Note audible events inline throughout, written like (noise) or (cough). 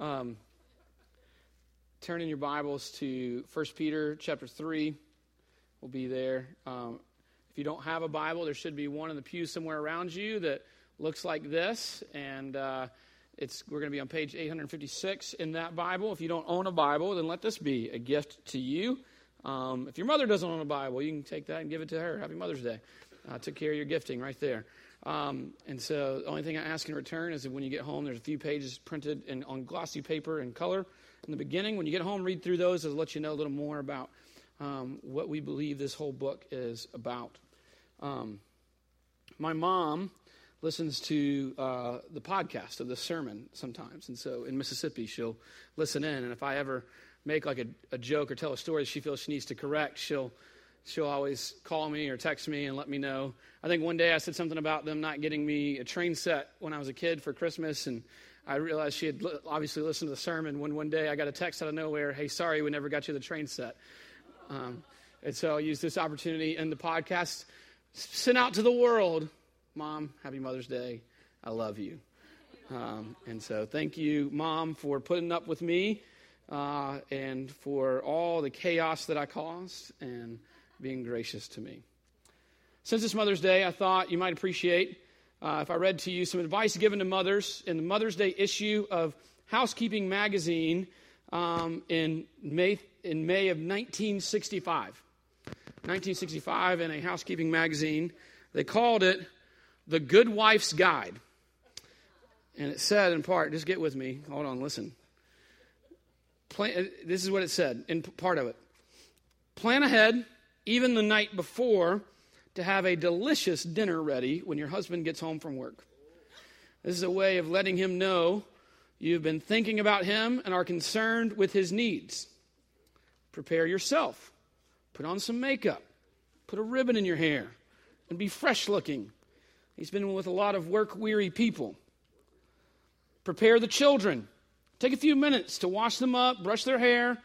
Um, turn in your Bibles to 1 Peter chapter 3. We'll be there. Um, if you don't have a Bible, there should be one in the pew somewhere around you that looks like this. And uh, it's, we're going to be on page 856 in that Bible. If you don't own a Bible, then let this be a gift to you. Um, if your mother doesn't own a Bible, you can take that and give it to her. Happy Mother's Day. Uh, took care of your gifting right there. Um, and so the only thing I ask in return is that when you get home, there's a few pages printed in, on glossy paper and color in the beginning. When you get home, read through those. It'll let you know a little more about um, what we believe this whole book is about. Um, my mom listens to uh, the podcast of the sermon sometimes. And so in Mississippi, she'll listen in. And if I ever make like a, a joke or tell a story that she feels she needs to correct, she'll she'll always call me or text me and let me know. I think one day I said something about them not getting me a train set when I was a kid for Christmas, and I realized she had obviously listened to the sermon. When one day I got a text out of nowhere, "Hey, sorry, we never got you the train set." Um, and so I used this opportunity in the podcast, sent out to the world, "Mom, happy Mother's Day. I love you." Um, and so thank you, Mom, for putting up with me. Uh, and for all the chaos that I caused, and being gracious to me. Since it's Mother's Day, I thought you might appreciate uh, if I read to you some advice given to mothers in the Mother's Day issue of Housekeeping Magazine um, in, May, in May of 1965. 1965, in a housekeeping magazine, they called it The Good Wife's Guide. And it said, in part, just get with me. Hold on, listen. Plan, this is what it said in part of it. Plan ahead even the night before, to have a delicious dinner ready when your husband gets home from work. This is a way of letting him know you've been thinking about him and are concerned with his needs. Prepare yourself. Put on some makeup. Put a ribbon in your hair and be fresh looking. He's been with a lot of work weary people. Prepare the children. Take a few minutes to wash them up, brush their hair,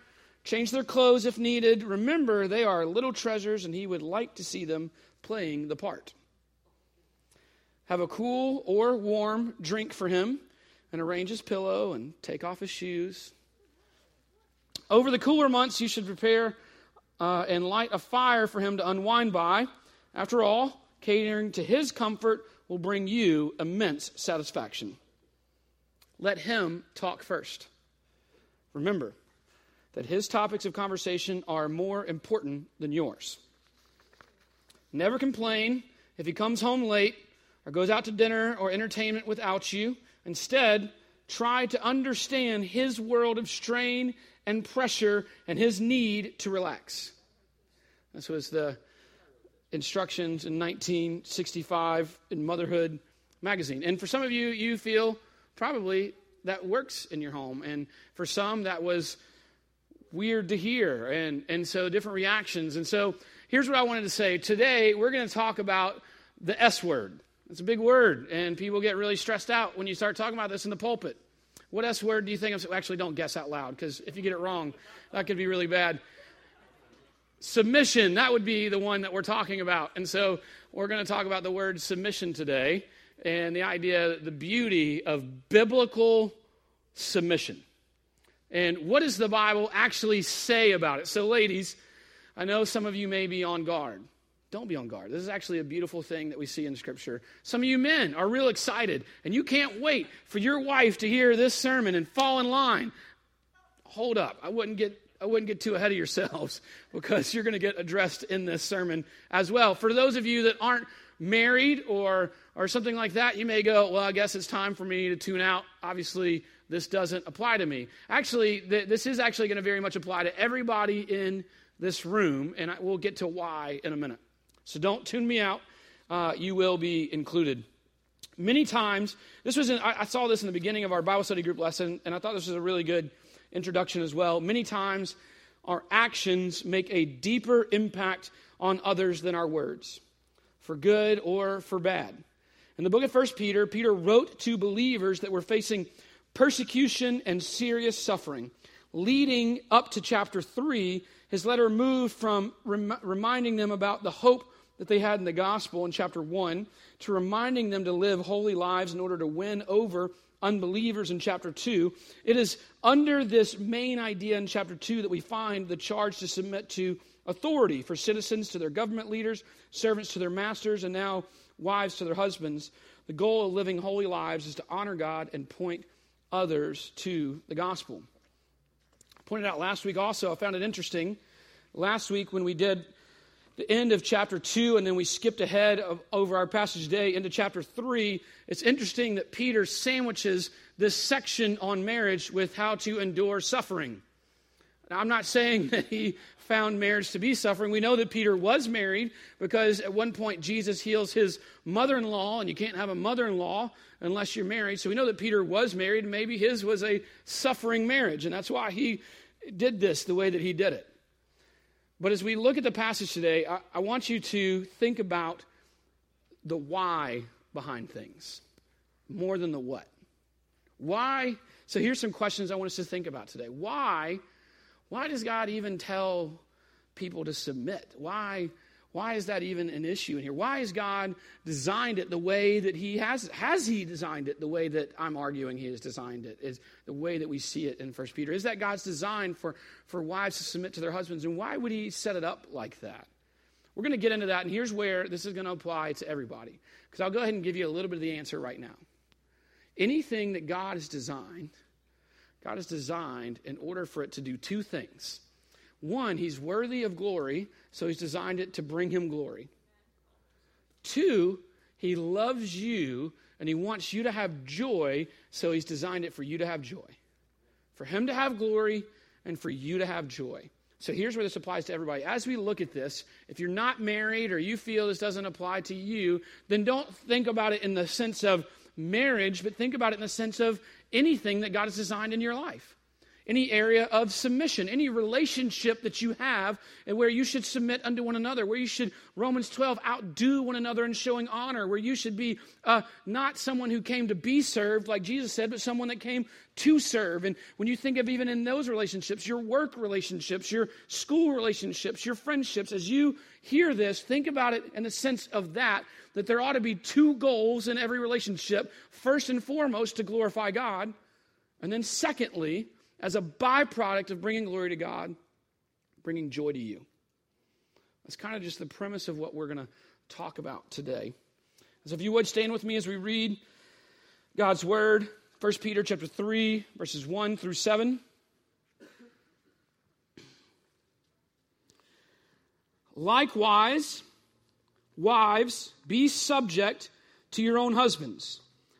change their clothes if needed. Remember, they are little treasures, and he would like to see them playing the part. Have a cool or warm drink for him, and arrange his pillow and take off his shoes. Over the cooler months, you should prepare uh, and light a fire for him to unwind by. After all, catering to his comfort will bring you immense satisfaction. Let him talk first. Remember, that his topics of conversation are more important than yours. Never complain if he comes home late or goes out to dinner or entertainment without you. Instead, try to understand his world of strain and pressure and his need to relax. This was the instructions in 1965 in Motherhood magazine. And for some of you, you feel probably that works in your home. And for some, that was weird to hear, and, and so different reactions. And so here's what I wanted to say. Today, we're going to talk about the S word. It's a big word, and people get really stressed out when you start talking about this in the pulpit. What S word do you think of? Actually, don't guess out loud, because if you get it wrong, that could be really bad. Submission, that would be the one that we're talking about. And so we're going to talk about the word submission today and the idea, the beauty of biblical submission. And what does the Bible actually say about it? So, ladies, I know some of you may be on guard. Don't be on guard. This is actually a beautiful thing that we see in Scripture. Some of you men are real excited, and you can't wait for your wife to hear this sermon and fall in line. Hold up. I wouldn't get I wouldn't get too ahead of yourselves (laughs) because you're going to get addressed in this sermon as well. For those of you that aren't married or or something like that, you may go, "Well, I guess it's time for me to tune out." Obviously, this doesn't apply to me. Actually, th- this is actually going to very much apply to everybody in this room, and I, we'll get to why in a minute. So don't tune me out. Uh, you will be included. Many times, this was in, I, I saw this in the beginning of our Bible study group lesson, and I thought this was a really good introduction as well. Many times, our actions make a deeper impact on others than our words, for good or for bad. In the book of First Peter, Peter wrote to believers that were facing persecution and serious suffering. Leading up to chapter 3, his letter moved from rem- reminding them about the hope that they had in the gospel in chapter 1 to reminding them to live holy lives in order to win over unbelievers in chapter 2. It is under this main idea in chapter 2 that we find the charge to submit to authority for citizens to their government leaders, servants to their masters, and now wives to their husbands. The goal of living holy lives is to honor God and point others to the gospel. I pointed out last week also, I found it interesting. Last week when we did the end of chapter 2 and then we skipped ahead of, over our passage today into chapter 3 it's interesting that peter sandwiches this section on marriage with how to endure suffering now, i'm not saying (laughs) that he found marriage to be suffering. We know that Peter was married because at one point Jesus heals his mother in law, and you can't have a mother in law unless you're married. So we know that Peter was married, and maybe his was a suffering marriage, and that's why he did this the way that he did it. But as we look at the passage today, I, I want you to think about the why behind things more than the what. Why? So here's some questions I want us to think about today. Why? Why does God even tell people to submit? Why, why is that even an issue in here? Why has God designed it the way that He has? Has He designed it the way that I'm arguing He has designed it? Is the way that we see it in First Peter? Is that God's design for, for wives to submit to their husbands? And why would He set it up like that? We're going to get into that, and here's where this is going to apply to everybody. Because I'll go ahead and give you a little bit of the answer right now. Anything that God has designed God has designed in order for it to do two things. One, he's worthy of glory, so he's designed it to bring him glory. Two, he loves you and he wants you to have joy, so he's designed it for you to have joy. For him to have glory and for you to have joy. So here's where this applies to everybody. As we look at this, if you're not married or you feel this doesn't apply to you, then don't think about it in the sense of marriage, but think about it in the sense of anything that God has designed in your life. Any area of submission, any relationship that you have, and where you should submit unto one another, where you should, Romans 12, outdo one another in showing honor, where you should be uh, not someone who came to be served, like Jesus said, but someone that came to serve. And when you think of even in those relationships, your work relationships, your school relationships, your friendships, as you hear this, think about it in the sense of that, that there ought to be two goals in every relationship. First and foremost, to glorify God. And then, secondly, as a byproduct of bringing glory to God, bringing joy to you. That's kind of just the premise of what we're going to talk about today. So if you would stand with me as we read God's word, 1 Peter chapter 3, verses 1 through 7. Likewise, Wives, be subject to your own husbands,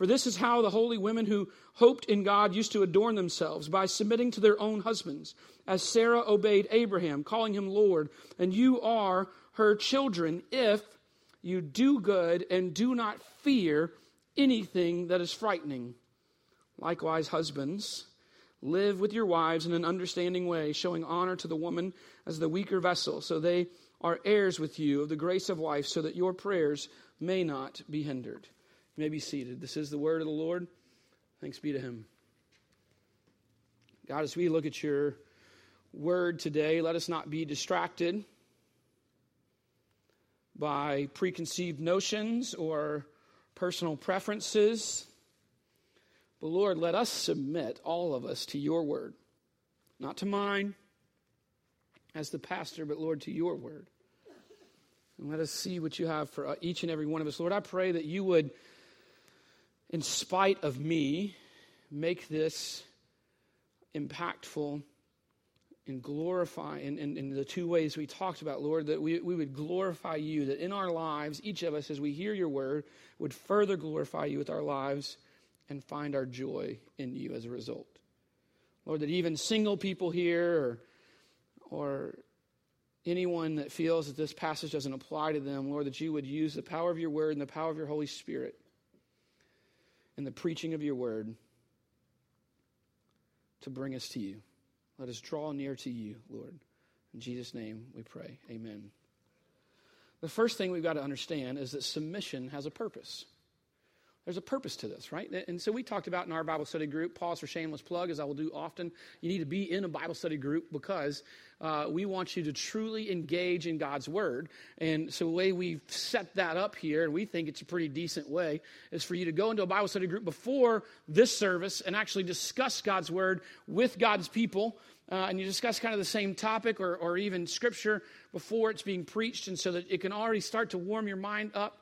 For this is how the holy women who hoped in God used to adorn themselves by submitting to their own husbands, as Sarah obeyed Abraham, calling him Lord, and you are her children if you do good and do not fear anything that is frightening. Likewise, husbands, live with your wives in an understanding way, showing honor to the woman as the weaker vessel, so they are heirs with you of the grace of life, so that your prayers may not be hindered. You may be seated. This is the word of the Lord. Thanks be to him. God, as we look at your word today, let us not be distracted by preconceived notions or personal preferences. But Lord, let us submit, all of us, to your word, not to mine, as the pastor, but Lord, to your word. And let us see what you have for each and every one of us. Lord, I pray that you would, in spite of me, make this impactful and glorify in, in, in, the two ways we talked about, Lord, that we, we would glorify you, that in our lives, each of us, as we hear your word, would further glorify you with our lives and find our joy in you as a result. Lord, that even single people here or or anyone that feels that this passage doesn't apply to them, Lord, that you would use the power of your word and the power of your Holy Spirit and the preaching of your word to bring us to you. Let us draw near to you, Lord. In Jesus' name we pray. Amen. The first thing we've got to understand is that submission has a purpose. There's a purpose to this, right? And so we talked about in our Bible study group, pause for shameless plug, as I will do often. You need to be in a Bible study group because uh, we want you to truly engage in God's Word. And so the way we've set that up here, and we think it's a pretty decent way, is for you to go into a Bible study group before this service and actually discuss God's Word with God's people. Uh, and you discuss kind of the same topic or, or even scripture before it's being preached, and so that it can already start to warm your mind up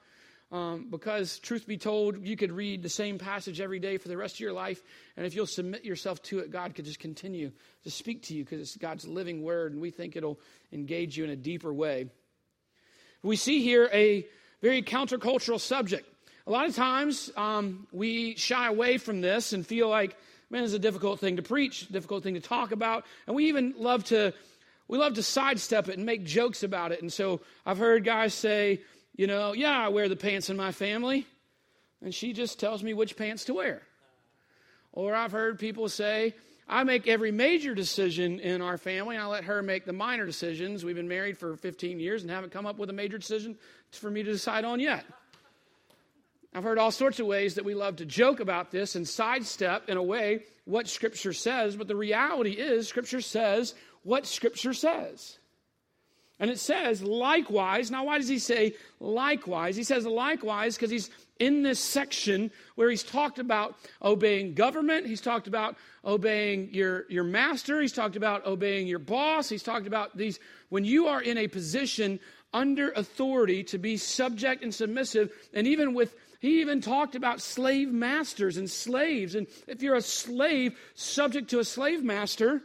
um, because, truth be told, you could read the same passage every day for the rest of your life, and if you'll submit yourself to it, God could just continue to speak to you because it's God's living word, and we think it'll engage you in a deeper way. We see here a very countercultural subject. A lot of times um, we shy away from this and feel like, man, it's a difficult thing to preach, difficult thing to talk about, and we even love to we love to sidestep it and make jokes about it. And so I've heard guys say, you know, yeah, I wear the pants in my family, and she just tells me which pants to wear. Or I've heard people say, I make every major decision in our family, and I let her make the minor decisions. We've been married for 15 years and haven't come up with a major decision for me to decide on yet. I've heard all sorts of ways that we love to joke about this and sidestep, in a way, what Scripture says, but the reality is, Scripture says what Scripture says. And it says, likewise. Now, why does he say likewise? He says likewise because he's in this section where he's talked about obeying government. He's talked about obeying your, your master. He's talked about obeying your boss. He's talked about these. When you are in a position under authority to be subject and submissive, and even with he even talked about slave masters and slaves. And if you're a slave subject to a slave master,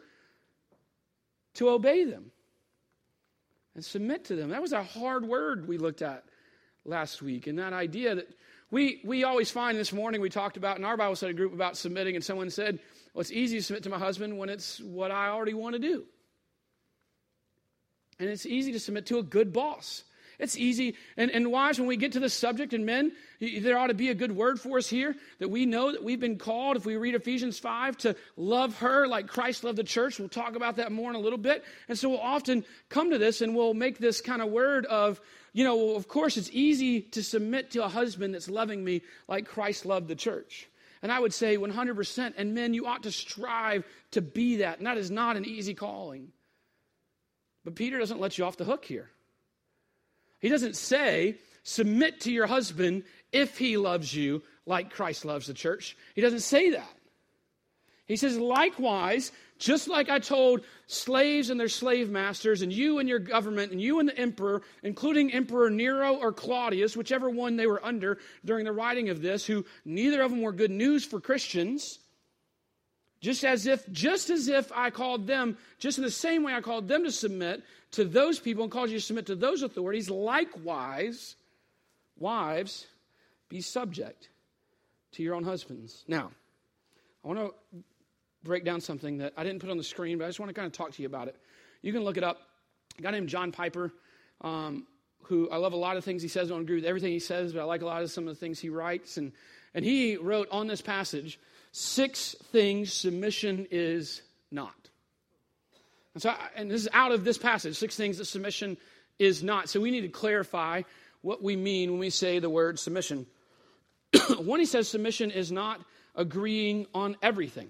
to obey them and submit to them. That was a hard word we looked at last week. And that idea that we, we always find this morning, we talked about in our Bible study group about submitting, and someone said, Well, it's easy to submit to my husband when it's what I already want to do. And it's easy to submit to a good boss. It's easy. And, and wives, when we get to this subject, and men, there ought to be a good word for us here that we know that we've been called, if we read Ephesians 5, to love her like Christ loved the church. We'll talk about that more in a little bit. And so we'll often come to this and we'll make this kind of word of, you know, well, of course, it's easy to submit to a husband that's loving me like Christ loved the church. And I would say 100%. And men, you ought to strive to be that. And that is not an easy calling. But Peter doesn't let you off the hook here. He doesn't say, submit to your husband if he loves you like Christ loves the church. He doesn't say that. He says, likewise, just like I told slaves and their slave masters, and you and your government, and you and the emperor, including Emperor Nero or Claudius, whichever one they were under during the writing of this, who neither of them were good news for Christians, just as if, just as if I called them, just in the same way I called them to submit to those people and called you to submit to those authorities, likewise, wives, be subject to your own husbands. Now, I want to break down something that I didn't put on the screen, but I just want to kind of talk to you about it. You can look it up. A guy named John Piper, um, who I love a lot of things he says. I don't agree with everything he says, but I like a lot of some of the things he writes. And, and he wrote on this passage six things submission is not. And, so, and this is out of this passage six things that submission is not. So we need to clarify what we mean when we say the word submission. (clears throat) One, he says submission is not agreeing on everything.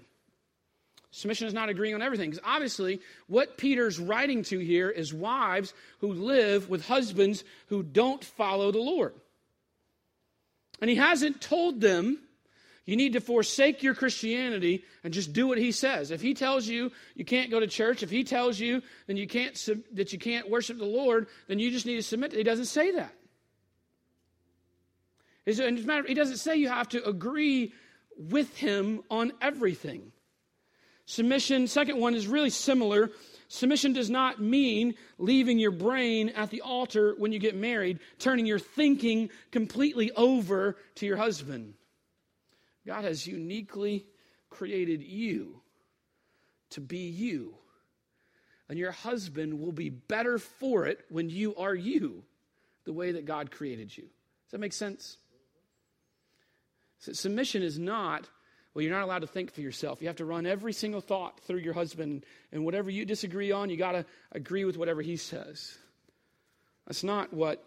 Submission is not agreeing on everything. Because obviously, what Peter's writing to here is wives who live with husbands who don't follow the Lord. And he hasn't told them you need to forsake your Christianity and just do what he says. If he tells you you can't go to church, if he tells you then you can't that you can't worship the Lord, then you just need to submit. He doesn't say that. As a matter, of, He doesn't say you have to agree with him on everything. Submission, second one, is really similar. Submission does not mean leaving your brain at the altar when you get married, turning your thinking completely over to your husband. God has uniquely created you to be you. And your husband will be better for it when you are you, the way that God created you. Does that make sense? So submission is not Well, you're not allowed to think for yourself. You have to run every single thought through your husband, and whatever you disagree on, you got to agree with whatever he says. That's not what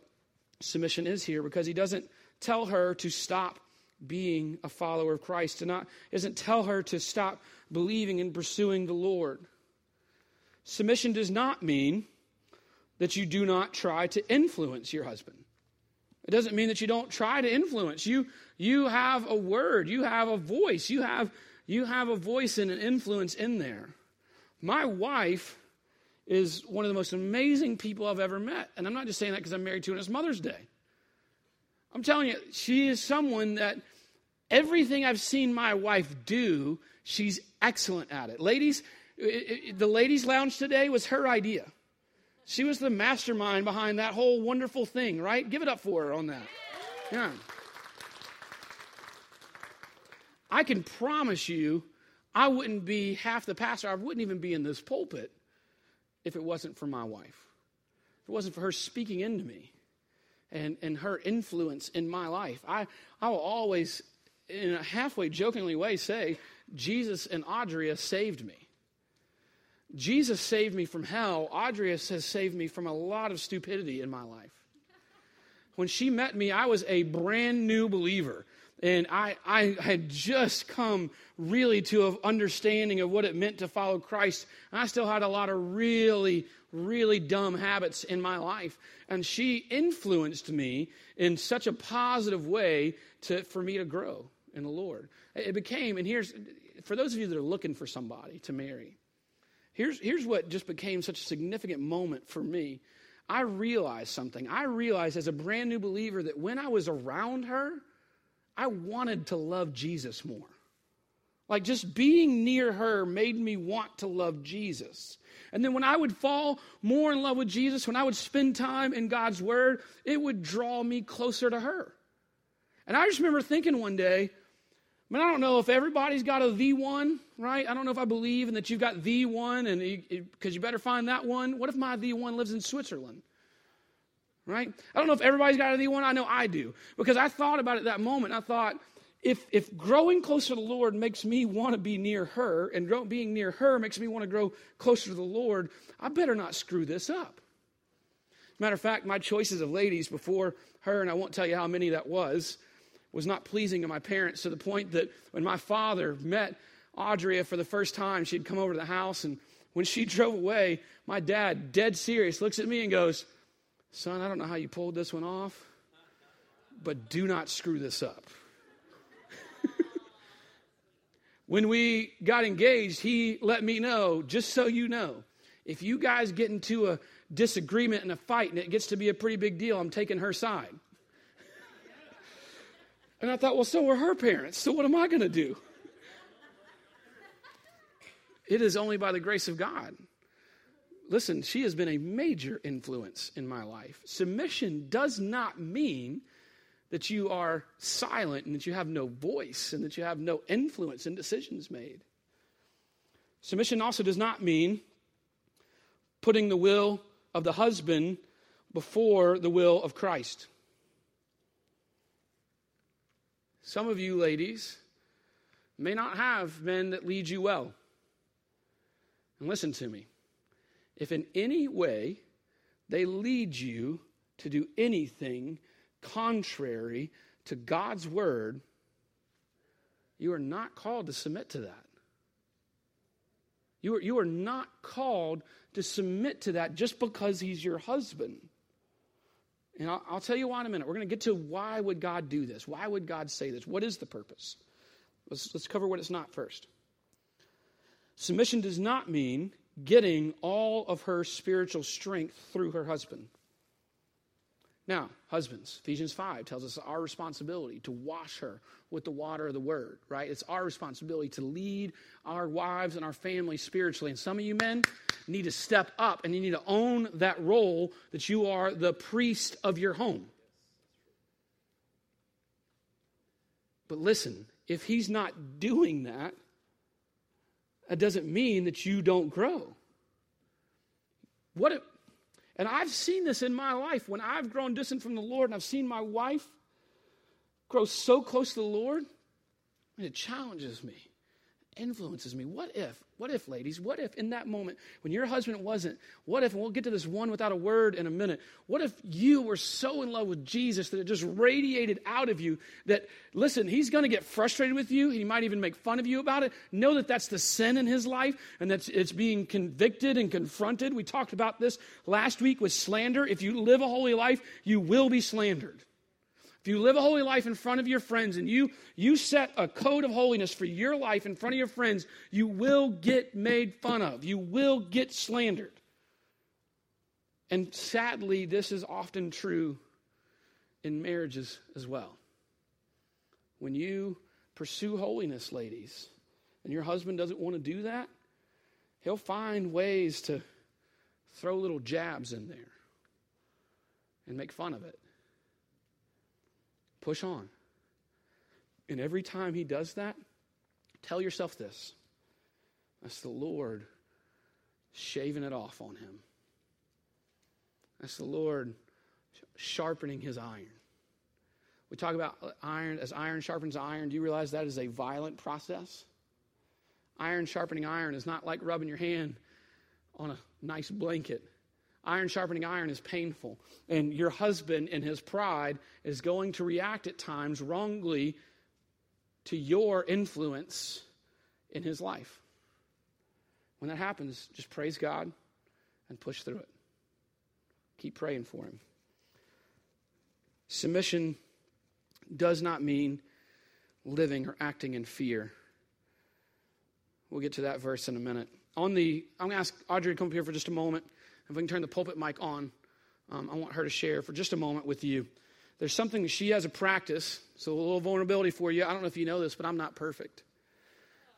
submission is here because he doesn't tell her to stop being a follower of Christ, to not doesn't tell her to stop believing and pursuing the Lord. Submission does not mean that you do not try to influence your husband. It doesn't mean that you don't try to influence. You, you have a word, you have a voice, you have, you have a voice and an influence in there. My wife is one of the most amazing people I've ever met. And I'm not just saying that because I'm married to her and it's Mother's Day. I'm telling you, she is someone that everything I've seen my wife do, she's excellent at it. Ladies, the ladies' lounge today was her idea. She was the mastermind behind that whole wonderful thing, right? Give it up for her on that. Yeah. I can promise you, I wouldn't be half the pastor. I wouldn't even be in this pulpit if it wasn't for my wife. If it wasn't for her speaking into me and, and her influence in my life. I, I will always, in a halfway jokingly way, say, Jesus and Audrey saved me. Jesus saved me from hell. Audrey has saved me from a lot of stupidity in my life. When she met me, I was a brand new believer. And I, I had just come really to an understanding of what it meant to follow Christ. I still had a lot of really, really dumb habits in my life. And she influenced me in such a positive way to, for me to grow in the Lord. It became, and here's, for those of you that are looking for somebody to marry, Here's, here's what just became such a significant moment for me. I realized something. I realized as a brand new believer that when I was around her, I wanted to love Jesus more. Like just being near her made me want to love Jesus. And then when I would fall more in love with Jesus, when I would spend time in God's Word, it would draw me closer to her. And I just remember thinking one day, I I don't know if everybody's got a the one, right? I don't know if I believe in that you've got the one, and because you, you better find that one. What if my the one lives in Switzerland? Right? I don't know if everybody's got a the one. I know I do because I thought about it that moment. I thought, if if growing closer to the Lord makes me want to be near her, and grow, being near her makes me want to grow closer to the Lord, I better not screw this up. Matter of fact, my choices of ladies before her, and I won't tell you how many that was was not pleasing to my parents to the point that when my father met Audrey for the first time, she'd come over to the house, and when she (laughs) drove away, my dad, dead serious, looks at me and goes, Son, I don't know how you pulled this one off, but do not screw this up. (laughs) when we got engaged, he let me know, just so you know, if you guys get into a disagreement and a fight and it gets to be a pretty big deal, I'm taking her side. (laughs) And I thought, well, so were her parents. So what am I going to do? It is only by the grace of God. Listen, she has been a major influence in my life. Submission does not mean that you are silent and that you have no voice and that you have no influence in decisions made. Submission also does not mean putting the will of the husband before the will of Christ. Some of you ladies may not have men that lead you well. And listen to me. If in any way they lead you to do anything contrary to God's word, you are not called to submit to that. You are, you are not called to submit to that just because he's your husband. And I'll, I'll, tell you why in a minute. We're going to get to why would God do this? Why would God say this? What is the purpose? Let's, let's cover what it's not first. Submission does not mean getting all of her spiritual strength through her husband. Now, husbands, Ephesians 5 tells us our responsibility to wash her with the water of the word, right? It's our responsibility to lead our wives and our families spiritually. And some of you men need to step up and you need to own that role that you are the priest of your home. But listen, if he's not doing that, that doesn't mean that you don't grow. What and I've seen this in my life when I've grown distant from the Lord and I've seen my wife grow so close to the Lord. It challenges me, influences me. What if, what if, ladies, what if in that moment when your husband wasn't, what if, and we'll get to this one without a word in a minute, what if you were so in love with Jesus that it just radiated out of you that, listen, he's going to get frustrated with you. He might even make fun of you about it. Know that that's the sin in his life and that it's being convicted and confronted. We talked about this last week with slander. If you live a holy life, you will be slandered. If you live a holy life in front of your friends and you, you set a code of holiness for your life in front of your friends, you will get made fun of. You will get slandered. And sadly, this is often true in marriages as well. When you pursue holiness, ladies, and your husband doesn't want to do that, he'll find ways to throw little jabs in there and make fun of it. Push on. And every time he does that, tell yourself this that's the Lord shaving it off on him. That's the Lord sharpening his iron. We talk about iron as iron sharpens iron. Do you realize that is a violent process? Iron sharpening iron is not like rubbing your hand on a nice blanket iron sharpening iron is painful. And your husband, in his pride, is going to react at times wrongly to your influence in his life. When that happens, just praise God and push through it. Keep praying for him. Submission does not mean living or acting in fear. We'll get to that verse in a minute. On the, I'm going to ask Audrey to come up here for just a moment. If we can turn the pulpit mic on, um, I want her to share for just a moment with you. There's something she has a practice, so a little vulnerability for you. I don't know if you know this, but I'm not perfect.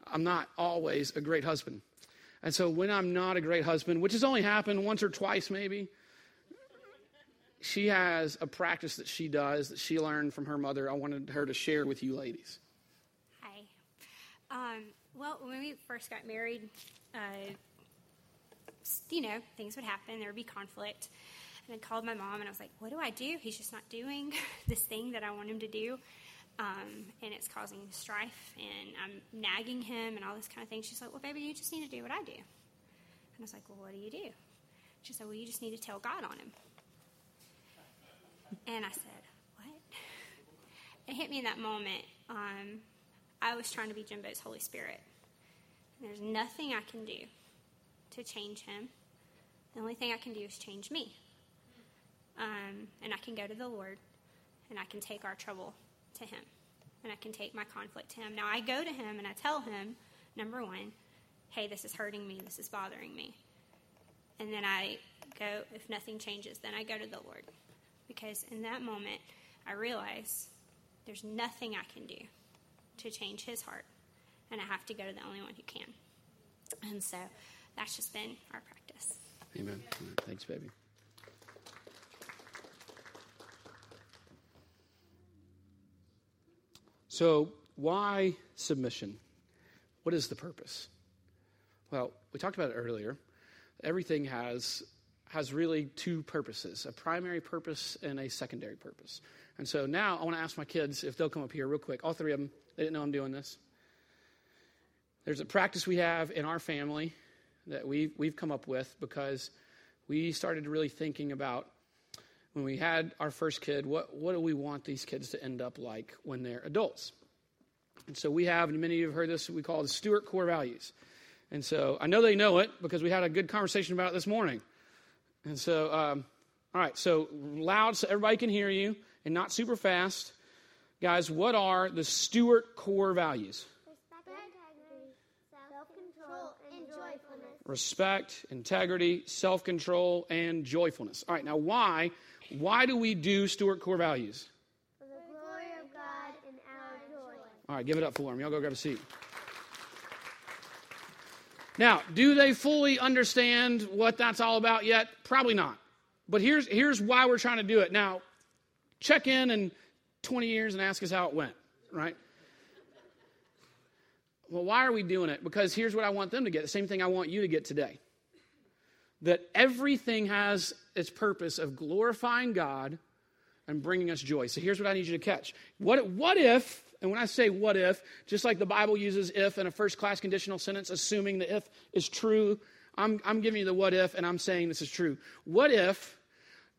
I'm not always a great husband. And so when I'm not a great husband, which has only happened once or twice maybe, she has a practice that she does that she learned from her mother. I wanted her to share with you ladies. Hi. Um, well, when we first got married, uh, you know, things would happen. There would be conflict. And I called my mom and I was like, what do I do? He's just not doing (laughs) this thing that I want him to do. Um, and it's causing strife and I'm nagging him and all this kind of thing. She's like, well, baby, you just need to do what I do. And I was like, well, what do you do? She said, well, you just need to tell God on him. And I said, what? It hit me in that moment. Um, I was trying to be Jimbo's Holy Spirit. There's nothing I can do to change him. The only thing I can do is change me. Um, and I can go to the Lord and I can take our trouble to him and I can take my conflict to him. Now I go to him and I tell him, number one, hey, this is hurting me, this is bothering me. And then I go, if nothing changes, then I go to the Lord. Because in that moment, I realize there's nothing I can do to change his heart. And I have to go to the only one who can. And so that's just been our practice. Amen. Thanks, baby. So, why submission? What is the purpose? Well, we talked about it earlier. Everything has has really two purposes a primary purpose and a secondary purpose. And so now I want to ask my kids if they'll come up here real quick. All three of them, they didn't know I'm doing this. There's a practice we have in our family that we've, we've come up with because we started really thinking about when we had our first kid, what, what do we want these kids to end up like when they're adults? And so we have, and many of you have heard this, we call the Stewart core values. And so I know they know it because we had a good conversation about it this morning. And so, um, all right, so loud so everybody can hear you and not super fast. Guys, what are the Stewart core values? Respect, integrity, self control, and joyfulness. All right, now why? Why do we do Stewart core values? For the glory of God and our joy. All right, give it up for them. Y'all go grab a seat. Now, do they fully understand what that's all about yet? Probably not. But here's, here's why we're trying to do it. Now, check in in 20 years and ask us how it went, right? Well, why are we doing it? Because here's what I want them to get the same thing I want you to get today. That everything has its purpose of glorifying God and bringing us joy. So here's what I need you to catch. What, what if, and when I say what if, just like the Bible uses if in a first class conditional sentence, assuming the if is true, I'm, I'm giving you the what if and I'm saying this is true. What if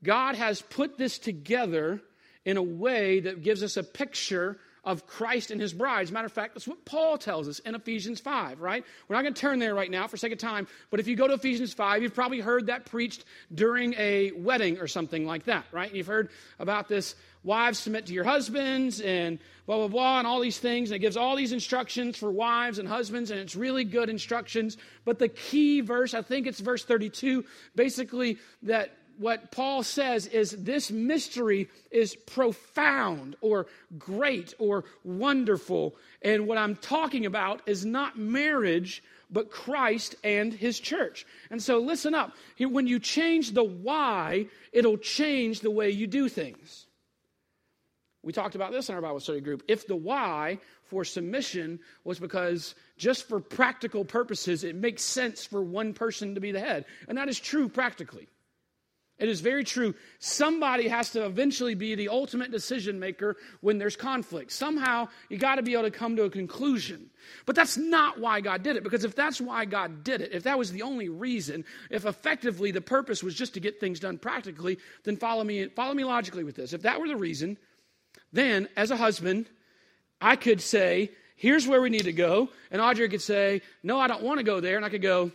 God has put this together in a way that gives us a picture of Christ and his bride. As a matter of fact, that's what Paul tells us in Ephesians 5, right? We're not going to turn there right now for sake of time, but if you go to Ephesians 5, you've probably heard that preached during a wedding or something like that, right? You've heard about this wives submit to your husbands and blah, blah, blah, and all these things. And it gives all these instructions for wives and husbands, and it's really good instructions. But the key verse, I think it's verse 32, basically that what Paul says is this mystery is profound or great or wonderful. And what I'm talking about is not marriage, but Christ and his church. And so listen up. When you change the why, it'll change the way you do things. We talked about this in our Bible study group. If the why for submission was because just for practical purposes, it makes sense for one person to be the head. And that is true practically. It is very true. Somebody has to eventually be the ultimate decision maker when there's conflict. Somehow, you got to be able to come to a conclusion. But that's not why God did it, because if that's why God did it, if that was the only reason, if effectively the purpose was just to get things done practically, then follow me, follow me logically with this. If that were the reason, then as a husband, I could say, here's where we need to go. And Audrey could say, no, I don't want to go there. And I could go,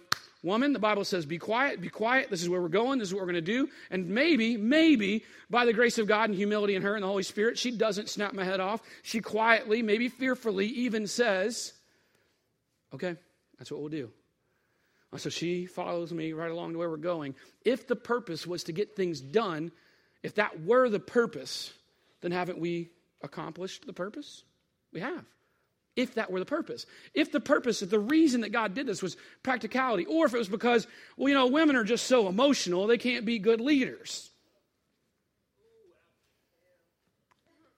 woman, the Bible says, be quiet, be quiet. This is where we're going. This is what we're going to do. And maybe, maybe by the grace of God and humility in her and the Holy Spirit, she doesn't snap my head off. She quietly, maybe fearfully, even says, okay, that's what we'll do. So she follows me right along to where we're going. If the purpose was to get things done, if that were the purpose, then haven't we accomplished the purpose? We have if that were the purpose. If the purpose, if the reason that God did this was practicality, or if it was because, well, you know, women are just so emotional, they can't be good leaders.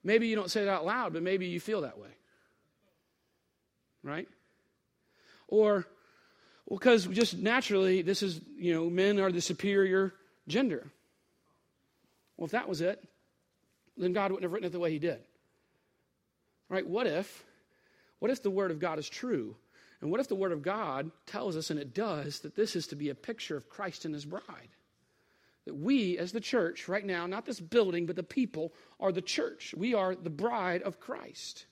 Maybe you don't say it out loud, but maybe you feel that way. Right? Or, well, because just naturally, this is, you know, men are the superior gender. Well, if that was it, then God wouldn't have written it the way He did. Right? What if what if the Word of God is true? And what if the Word of God tells us, and it does, that this is to be a picture of Christ and His bride? That we, as the church, right now, not this building, but the people, are the church. We are the bride of Christ.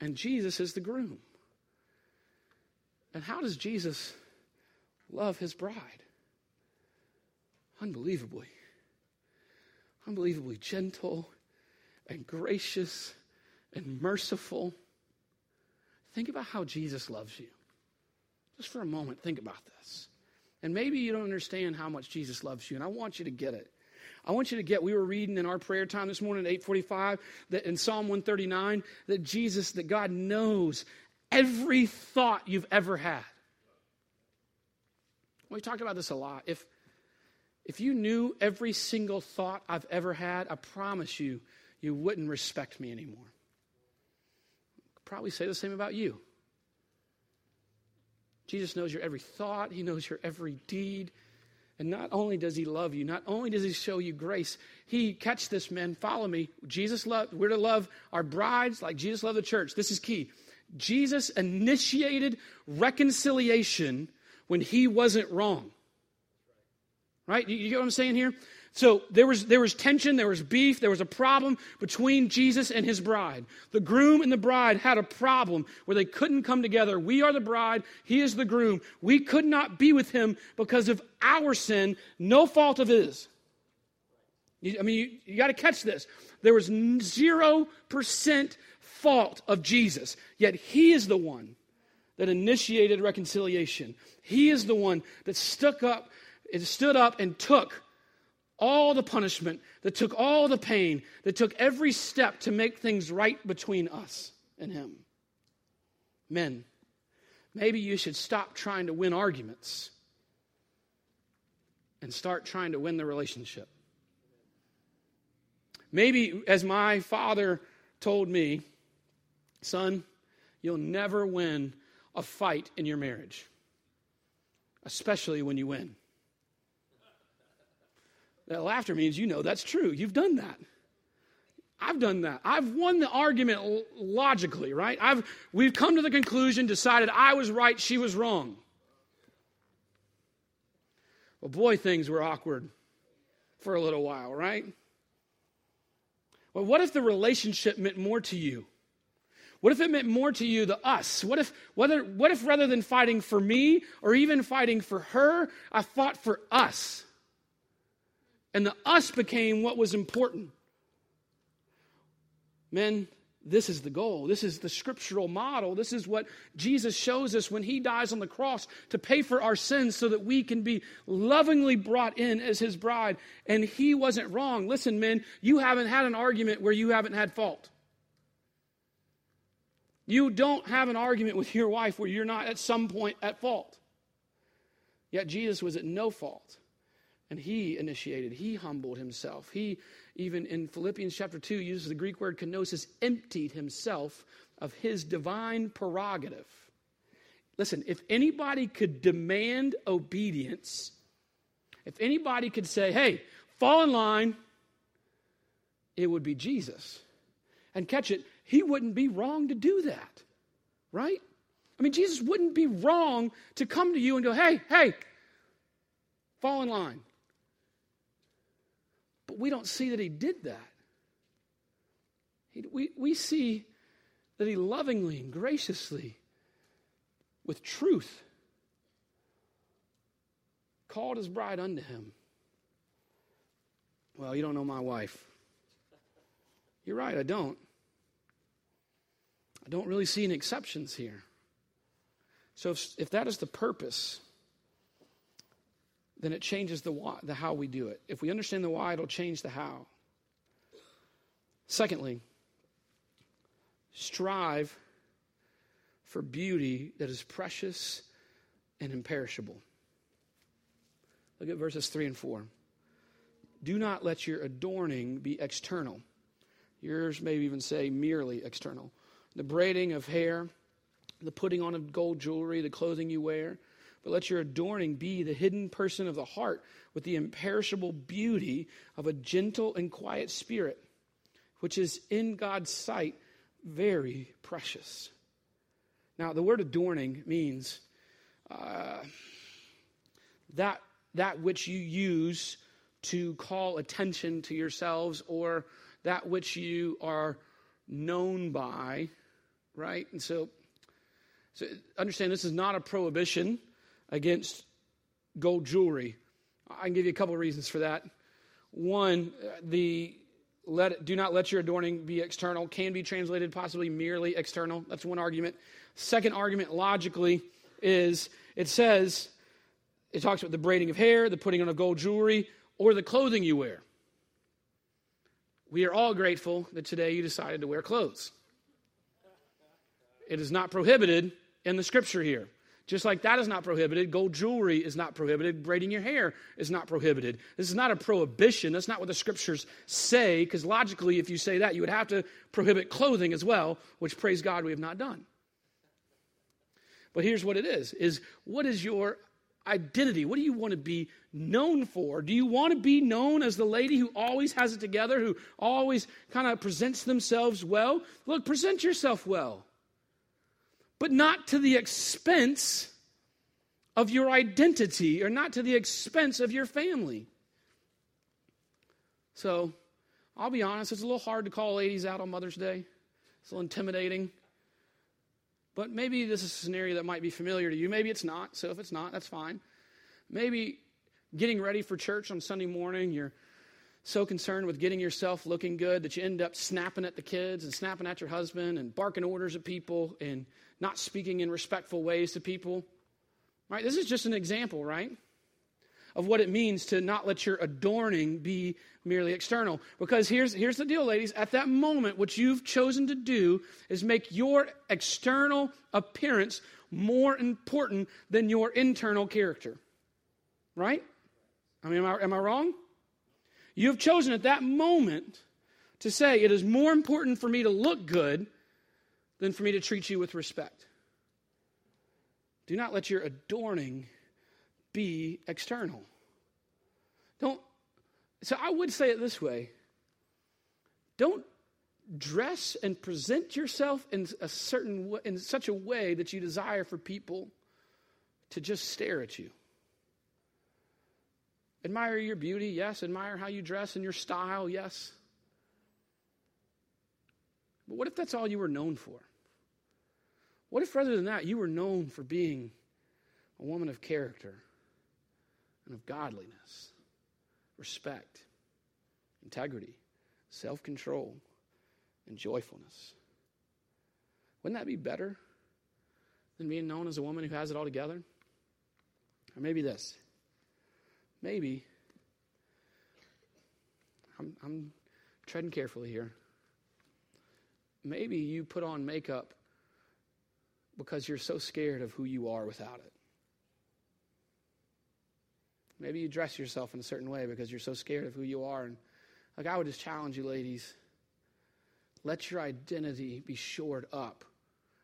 And Jesus is the groom. And how does Jesus love His bride? Unbelievably. Unbelievably gentle and gracious and merciful. Think about how Jesus loves you. Just for a moment, think about this. And maybe you don't understand how much Jesus loves you, and I want you to get it. I want you to get, we were reading in our prayer time this morning at 845 that in Psalm 139 that Jesus, that God knows every thought you've ever had. We talked about this a lot. If, if you knew every single thought I've ever had, I promise you, you wouldn't respect me anymore probably say the same about you. Jesus knows your every thought, He knows your every deed. And not only does He love you, not only does He show you grace, He, catch this, men, follow me. Jesus loved, we're to love our brides like Jesus loved the church. This is key. Jesus initiated reconciliation when He wasn't wrong. Right? You, you get what I'm saying here? So there was, there was tension, there was beef, there was a problem between Jesus and his bride. The groom and the bride had a problem where they couldn't come together. We are the bride, he is the groom. We could not be with him because of our sin, no fault of his. I mean, you, you got to catch this. There was 0% fault of Jesus, yet he is the one that initiated reconciliation. He is the one that stuck up, stood up and took all the punishment, that took all the pain, that took every step to make things right between us and Him. Men, maybe you should stop trying to win arguments and start trying to win the relationship. Maybe, as my father told me, son, you'll never win a fight in your marriage, especially when you win. That laughter means you know that's true. You've done that. I've done that. I've won the argument logically, right? I've, we've come to the conclusion, decided I was right, she was wrong. Well, boy, things were awkward for a little while, right? Well, what if the relationship meant more to you? What if it meant more to you, the us? What if, whether, what if rather than fighting for me or even fighting for her, I fought for us? And the us became what was important. Men, this is the goal. This is the scriptural model. This is what Jesus shows us when he dies on the cross to pay for our sins so that we can be lovingly brought in as his bride. And he wasn't wrong. Listen, men, you haven't had an argument where you haven't had fault. You don't have an argument with your wife where you're not at some point at fault. Yet Jesus was at no fault. And he initiated, he humbled himself. He, even in Philippians chapter 2, uses the Greek word kenosis, emptied himself of his divine prerogative. Listen, if anybody could demand obedience, if anybody could say, hey, fall in line, it would be Jesus. And catch it, he wouldn't be wrong to do that, right? I mean, Jesus wouldn't be wrong to come to you and go, hey, hey, fall in line. But we don't see that he did that. He, we, we see that he lovingly and graciously, with truth, called his bride unto him. Well, you don't know my wife. You're right, I don't. I don't really see any exceptions here. So if, if that is the purpose, then it changes the why, the how we do it. If we understand the why, it'll change the how. Secondly, strive for beauty that is precious and imperishable. Look at verses 3 and 4. Do not let your adorning be external. Yours may even say merely external. The braiding of hair, the putting on of gold jewelry, the clothing you wear but let your adorning be the hidden person of the heart with the imperishable beauty of a gentle and quiet spirit, which is in God's sight very precious. Now, the word adorning means uh, that, that which you use to call attention to yourselves or that which you are known by, right? And so, so understand this is not a prohibition against gold jewelry. I can give you a couple of reasons for that. One, uh, the let do not let your adorning be external can be translated possibly merely external. That's one argument. Second argument logically is it says it talks about the braiding of hair, the putting on of gold jewelry, or the clothing you wear. We are all grateful that today you decided to wear clothes. It is not prohibited in the scripture here. Just like that is not prohibited, gold jewelry is not prohibited, braiding your hair is not prohibited. This is not a prohibition. That's not what the scriptures say, because logically, if you say that, you would have to prohibit clothing as well, which praise God we have not done. But here's what it is is what is your identity? What do you want to be known for? Do you want to be known as the lady who always has it together, who always kind of presents themselves well? Look, present yourself well but not to the expense of your identity or not to the expense of your family. So, I'll be honest, it's a little hard to call ladies out on Mother's Day. It's a little intimidating. But maybe this is a scenario that might be familiar to you. Maybe it's not. So, if it's not, that's fine. Maybe getting ready for church on Sunday morning, you're so concerned with getting yourself looking good that you end up snapping at the kids and snapping at your husband and barking orders at people and not speaking in respectful ways to people. Right? This is just an example, right? Of what it means to not let your adorning be merely external. Because here's, here's the deal, ladies. At that moment, what you've chosen to do is make your external appearance more important than your internal character. Right? I mean, am I, am I wrong? You have chosen at that moment to say, it is more important for me to look good than for me to treat you with respect. Do not let your adorning be external. Don't, So I would say it this way don't dress and present yourself in a certain in such a way that you desire for people to just stare at you. Admire your beauty, yes. Admire how you dress and your style, yes. But what if that's all you were known for? What if, rather than that, you were known for being a woman of character and of godliness, respect, integrity, self control, and joyfulness? Wouldn't that be better than being known as a woman who has it all together? Or maybe this. Maybe. I'm, I'm treading carefully here. Maybe you put on makeup because you're so scared of who you are without it. Maybe you dress yourself in a certain way because you're so scared of who you are. And like I would just challenge you, ladies, let your identity be shored up.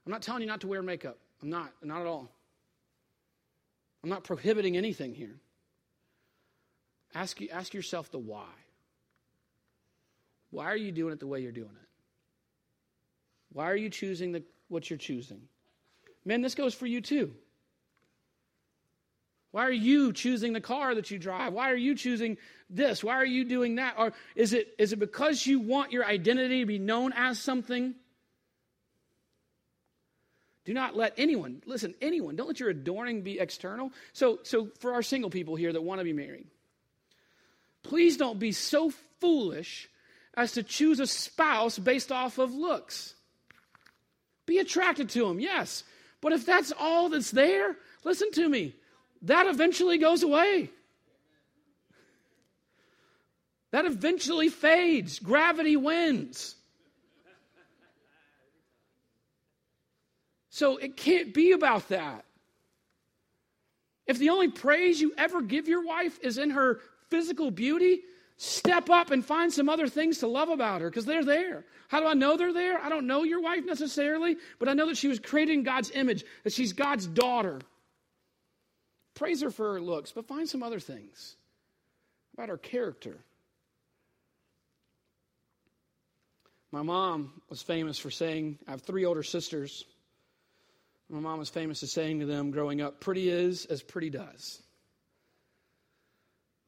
I'm not telling you not to wear makeup. I'm not, not at all. I'm not prohibiting anything here. Ask, ask yourself the why. Why are you doing it the way you're doing it? Why are you choosing the, what you're choosing? Men, this goes for you too. Why are you choosing the car that you drive? Why are you choosing this? Why are you doing that? Or is it, is it because you want your identity to be known as something? Do not let anyone, listen, anyone, don't let your adorning be external. So, so for our single people here that want to be married, please don't be so foolish as to choose a spouse based off of looks. Be attracted to him, yes. But if that's all that's there, listen to me, that eventually goes away. That eventually fades. Gravity wins. So it can't be about that. If the only praise you ever give your wife is in her physical beauty, step up and find some other things to love about her because they're there. How do I know they're there? I don't know your wife necessarily, but I know that she was created in God's image, that she's God's daughter. Praise her for her looks, but find some other things about her character. My mom was famous for saying, I have three older sisters. My mom was famous for saying to them growing up, pretty is as pretty does.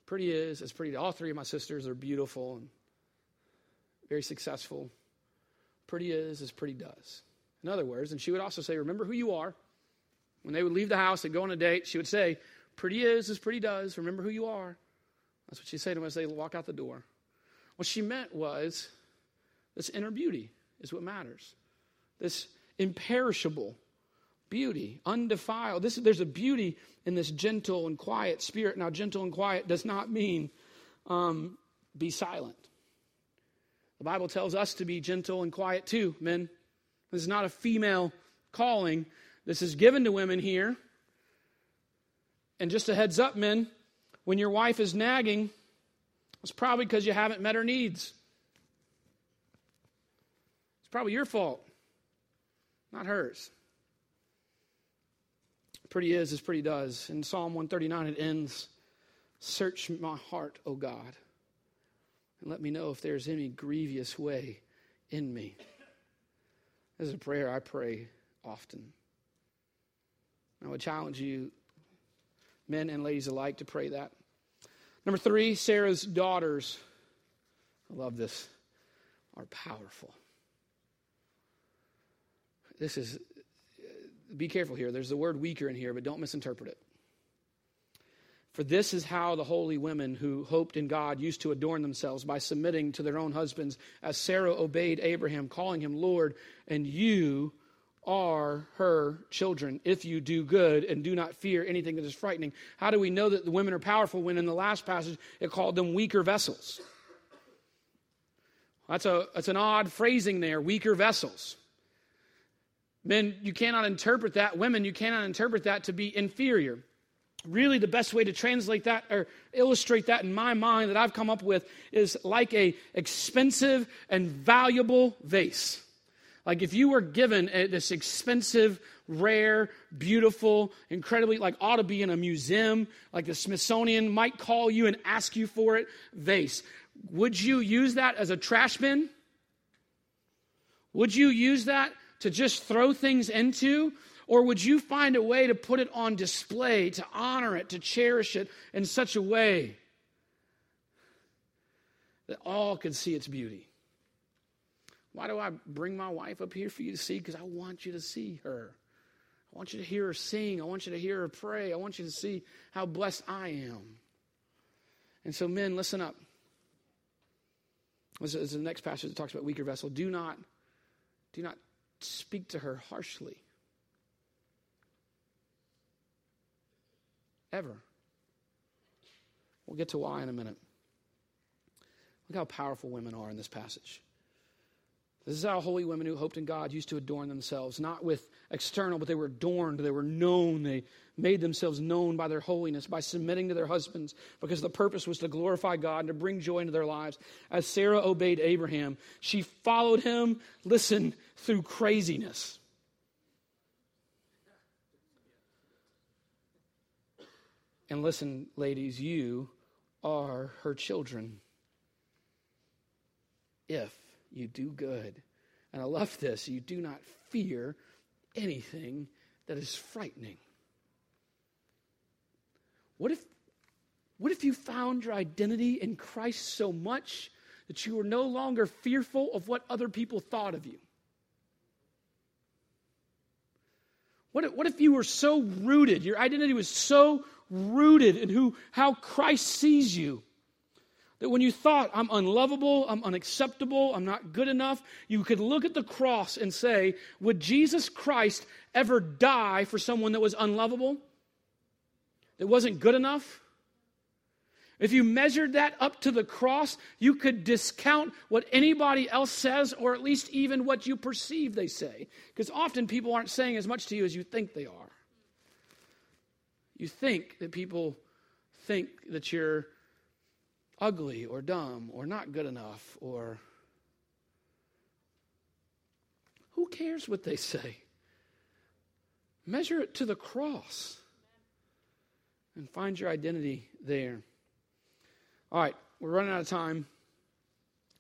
Pretty is as pretty. All three of my sisters are beautiful and very successful. Pretty is as pretty does. In other words, and she would also say, Remember who you are. When they would leave the house and go on a date, she would say, Pretty is as pretty does. Remember who you are. That's what she'd say to them as they walk out the door. What she meant was this inner beauty is what matters. This imperishable beauty, undefiled. This, there's a beauty in this gentle and quiet spirit. Now, gentle and quiet does not mean um, be silent. The Bible tells us to be gentle and quiet too, men. This is not a female calling. This is given to women here. And just a heads up, men, when your wife is nagging, it's probably because you haven't met her needs. It's probably your fault, not hers. Pretty is as pretty does. In Psalm 139, it ends Search my heart, O God, and let me know if there's any grievous way in me. This is a prayer I pray often. I would challenge you, men and ladies alike, to pray that. Number three, Sarah's daughters, I love this, are powerful. This is, be careful here. There's the word weaker in here, but don't misinterpret it. For this is how the holy women who hoped in God used to adorn themselves by submitting to their own husbands, as Sarah obeyed Abraham, calling him Lord, and you are her children if you do good and do not fear anything that is frightening. How do we know that the women are powerful when in the last passage it called them weaker vessels? That's, a, that's an odd phrasing there, weaker vessels. Men, you cannot interpret that. Women, you cannot interpret that to be inferior. Really, the best way to translate that or illustrate that in my mind that I've come up with is like a expensive and valuable vase Like if you were given a, this expensive, rare, beautiful, incredibly, like ought to be in a museum, like the Smithsonian might call you and ask you for it, vase, would you use that as a trash bin? Would you use that to just throw things into? Or would you find a way to put it on display, to honor it, to cherish it in such a way that all could see its beauty? Why do I bring my wife up here for you to see? Because I want you to see her. I want you to hear her sing. I want you to hear her pray. I want you to see how blessed I am. And so, men, listen up. This is the next passage that talks about weaker vessel. Do not, do not speak to her harshly. Ever. We'll get to why in a minute. Look how powerful women are in this passage. This is how holy women who hoped in God used to adorn themselves, not with external, but they were adorned, they were known, they made themselves known by their holiness, by submitting to their husbands, because the purpose was to glorify God and to bring joy into their lives. As Sarah obeyed Abraham, she followed him, listen, through craziness. And listen, ladies, you are her children. If you do good. And I love this you do not fear anything that is frightening. What if, what if you found your identity in Christ so much that you were no longer fearful of what other people thought of you? What if, what if you were so rooted, your identity was so rooted in who, how Christ sees you, that when you thought, I'm unlovable, I'm unacceptable, I'm not good enough, you could look at the cross and say, Would Jesus Christ ever die for someone that was unlovable? That wasn't good enough? If you measured that up to the cross, you could discount what anybody else says, or at least even what you perceive they say. Because often people aren't saying as much to you as you think they are. You think that people think that you're ugly or dumb or not good enough or who cares what they say? Measure it to the cross and find your identity there. All right, we're running out of time,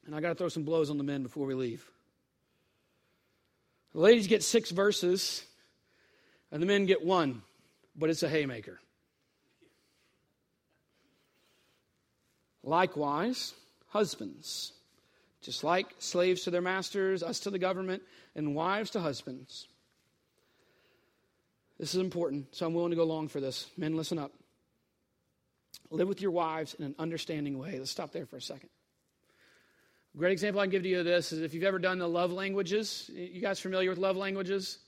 and I got to throw some blows on the men before we leave. The ladies get six verses, and the men get one, but it's a haymaker. Likewise, husbands, just like slaves to their masters, us to the government, and wives to husbands. This is important, so I'm willing to go long for this. Men, listen up. Live with your wives in an understanding way. Let's stop there for a second. A great example I can give to you of this is if you've ever done the love languages. You guys familiar with love languages?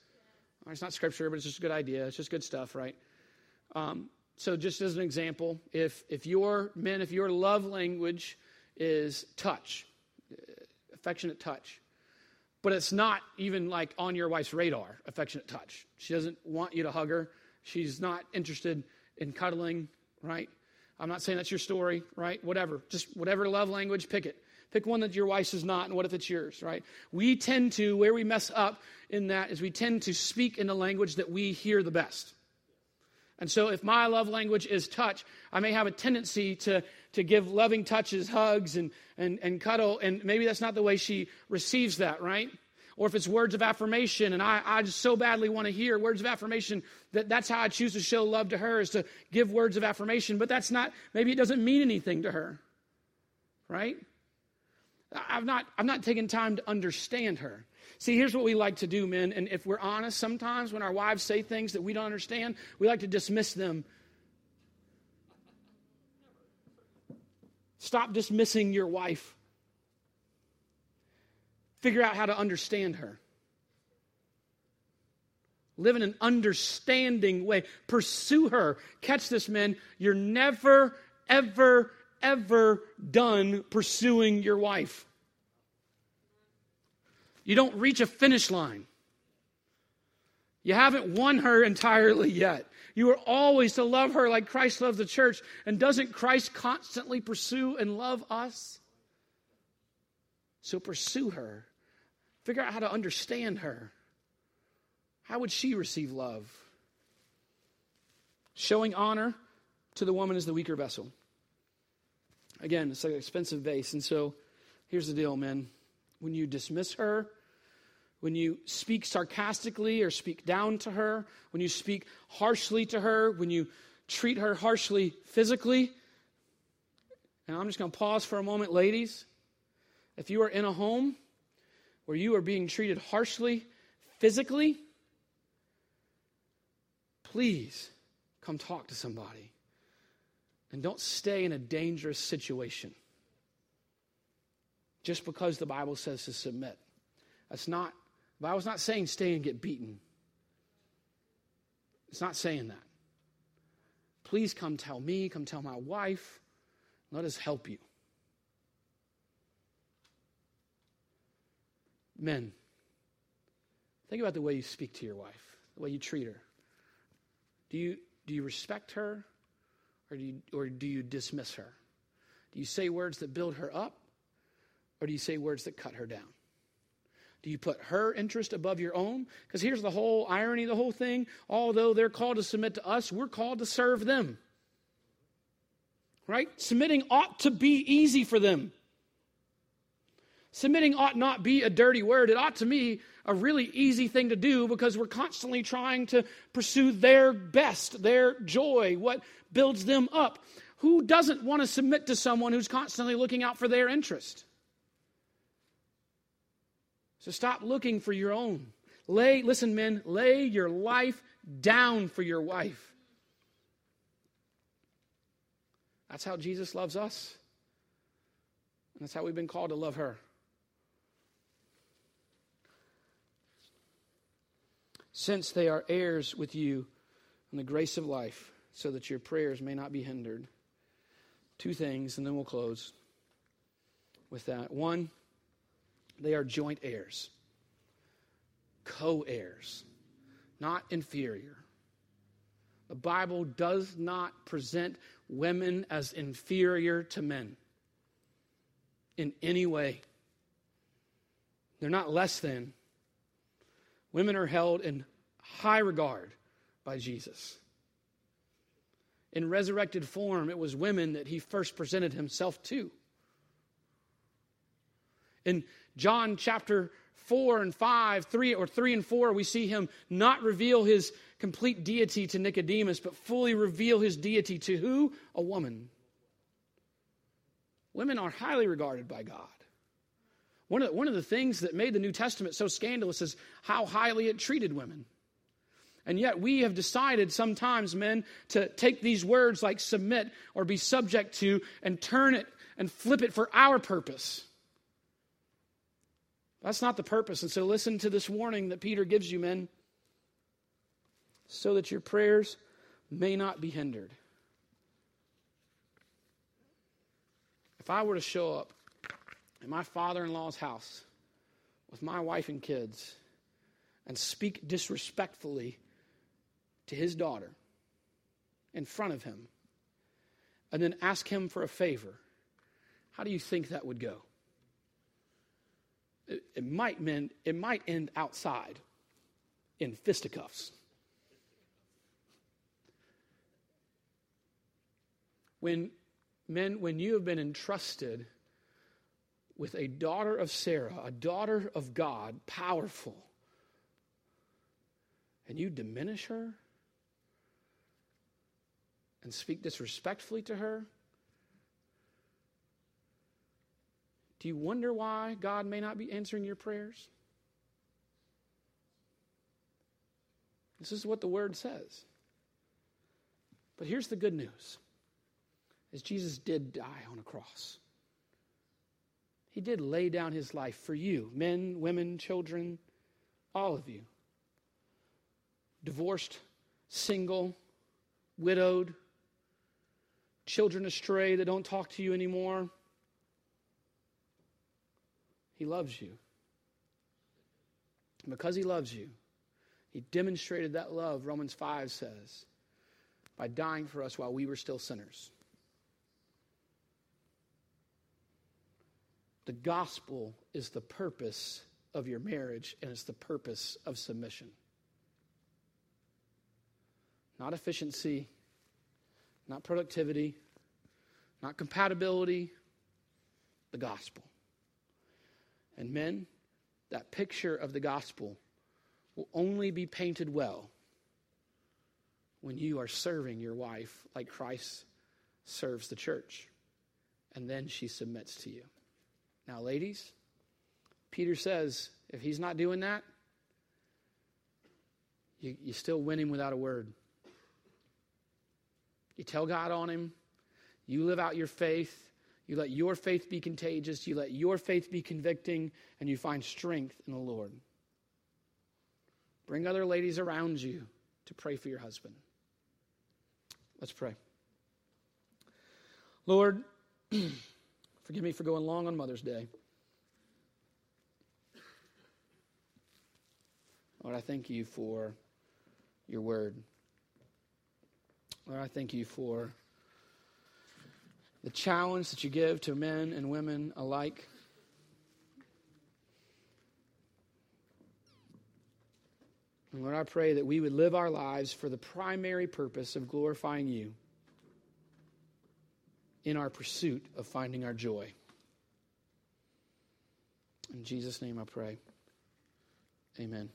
It's not scripture, but it's just a good idea. It's just good stuff, right? Um, so just as an example, if if your men, if your love language is touch, uh, affectionate touch, but it's not even like on your wife's radar, affectionate touch. She doesn't want you to hug her. She's not interested in cuddling, right? I'm not saying that's your story, right? Whatever. Just whatever love language, pick it. Pick one that your wife's is not, and what if it's yours, right? We tend to, where we mess up in that is we tend to speak in the language that we hear the best. And so, if my love language is touch, I may have a tendency to, to give loving touches, hugs, and, and, and cuddle, and maybe that's not the way she receives that, right? Or if it's words of affirmation, and I, I just so badly want to hear words of affirmation that that's how I choose to show love to her is to give words of affirmation, but that's not, maybe it doesn't mean anything to her, right? I've not, I've not taken time to understand her. See, here's what we like to do, men. And if we're honest, sometimes when our wives say things that we don't understand, we like to dismiss them. Stop dismissing your wife. Figure out how to understand her. Live in an understanding way. Pursue her. Catch this, men. You're never, ever, ever done pursuing your wife. You don't reach a finish line. You haven't won her entirely yet. You are always to love her like Christ loved the church. And doesn't Christ constantly pursue and love us? So pursue her. Figure out how to understand her. How would she receive love? Showing honor to the woman is the weaker vessel. Again, it's an expensive vase. And so here's the deal, man. When you dismiss her, when you speak sarcastically or speak down to her, when you speak harshly to her, when you treat her harshly physically, and I'm just going to pause for a moment, ladies. If you are in a home where you are being treated harshly physically, please come talk to somebody. And don't stay in a dangerous situation just because the Bible says to submit. That's not, the Bible's not saying stay and get beaten. It's not saying that. Please come tell me, come tell my wife. Let us help you. Men, think about the way you speak to your wife, the way you treat her. Do you, do you respect her or do, you, or do you dismiss her? Do you say words that build her up or do you say words that cut her down? Do you put her interest above your own? Because here's the whole irony, the whole thing. Although they're called to submit to us, we're called to serve them. Right? Submitting ought to be easy for them. Submitting ought not be a dirty word. It ought to be a really easy thing to do because we're constantly trying to pursue their best, their joy, what builds them up. Who doesn't want to submit to someone who's constantly looking out for their interest? So stop looking for your own. Lay, listen, men, lay your life down for your wife. That's how Jesus loves us. And that's how we've been called to love her. Since they are heirs with you in the grace of life, so that your prayers may not be hindered. Two things, and then we'll close with that. One, they are joint heirs, co heirs, not inferior. The Bible does not present women as inferior to men in any way. They're not less than. Women are held in high regard by Jesus. In resurrected form, it was women that he first presented himself to. In John chapter 4 and 5, 3 or 3 and 4, we see him not reveal his complete deity to Nicodemus, but fully reveal his deity to who? A woman. Women are highly regarded by God. One of, the, one of the things that made the New Testament so scandalous is how highly it treated women. And yet we have decided sometimes, men, to take these words like submit or be subject to and turn it and flip it for our purpose. That's not the purpose. And so listen to this warning that Peter gives you, men, so that your prayers may not be hindered. If I were to show up in my father in law's house with my wife and kids and speak disrespectfully to his daughter in front of him and then ask him for a favor, how do you think that would go? It, it might end, it might end outside in fisticuffs. When men, when you have been entrusted with a daughter of Sarah, a daughter of God, powerful, and you diminish her and speak disrespectfully to her, do you wonder why God may not be answering your prayers? This is what the word says. But here's the good news. As Jesus did die on a cross. He did lay down his life for you, men, women, children, all of you. Divorced, single, widowed, children astray that don't talk to you anymore. He loves you. And because he loves you, he demonstrated that love, Romans 5 says, by dying for us while we were still sinners. The gospel is the purpose of your marriage, and it's the purpose of submission. Not efficiency, not productivity, not compatibility, the gospel. And men, that picture of the gospel will only be painted well when you are serving your wife like Christ serves the church. And then she submits to you. Now, ladies, Peter says if he's not doing that, you, you still win him without a word. You tell God on him, you live out your faith, you let your faith be contagious, you let your faith be convicting, and you find strength in the Lord. Bring other ladies around you to pray for your husband. Let's pray. Lord, (clears throat) forgive me for going long on Mother's Day. Lord, I thank you for your word. Lord, I thank you for the challenge that you give to men and women alike. And Lord, I pray that we would live our lives for the primary purpose of glorifying you in our pursuit of finding our joy. In Jesus' name I pray. Amen.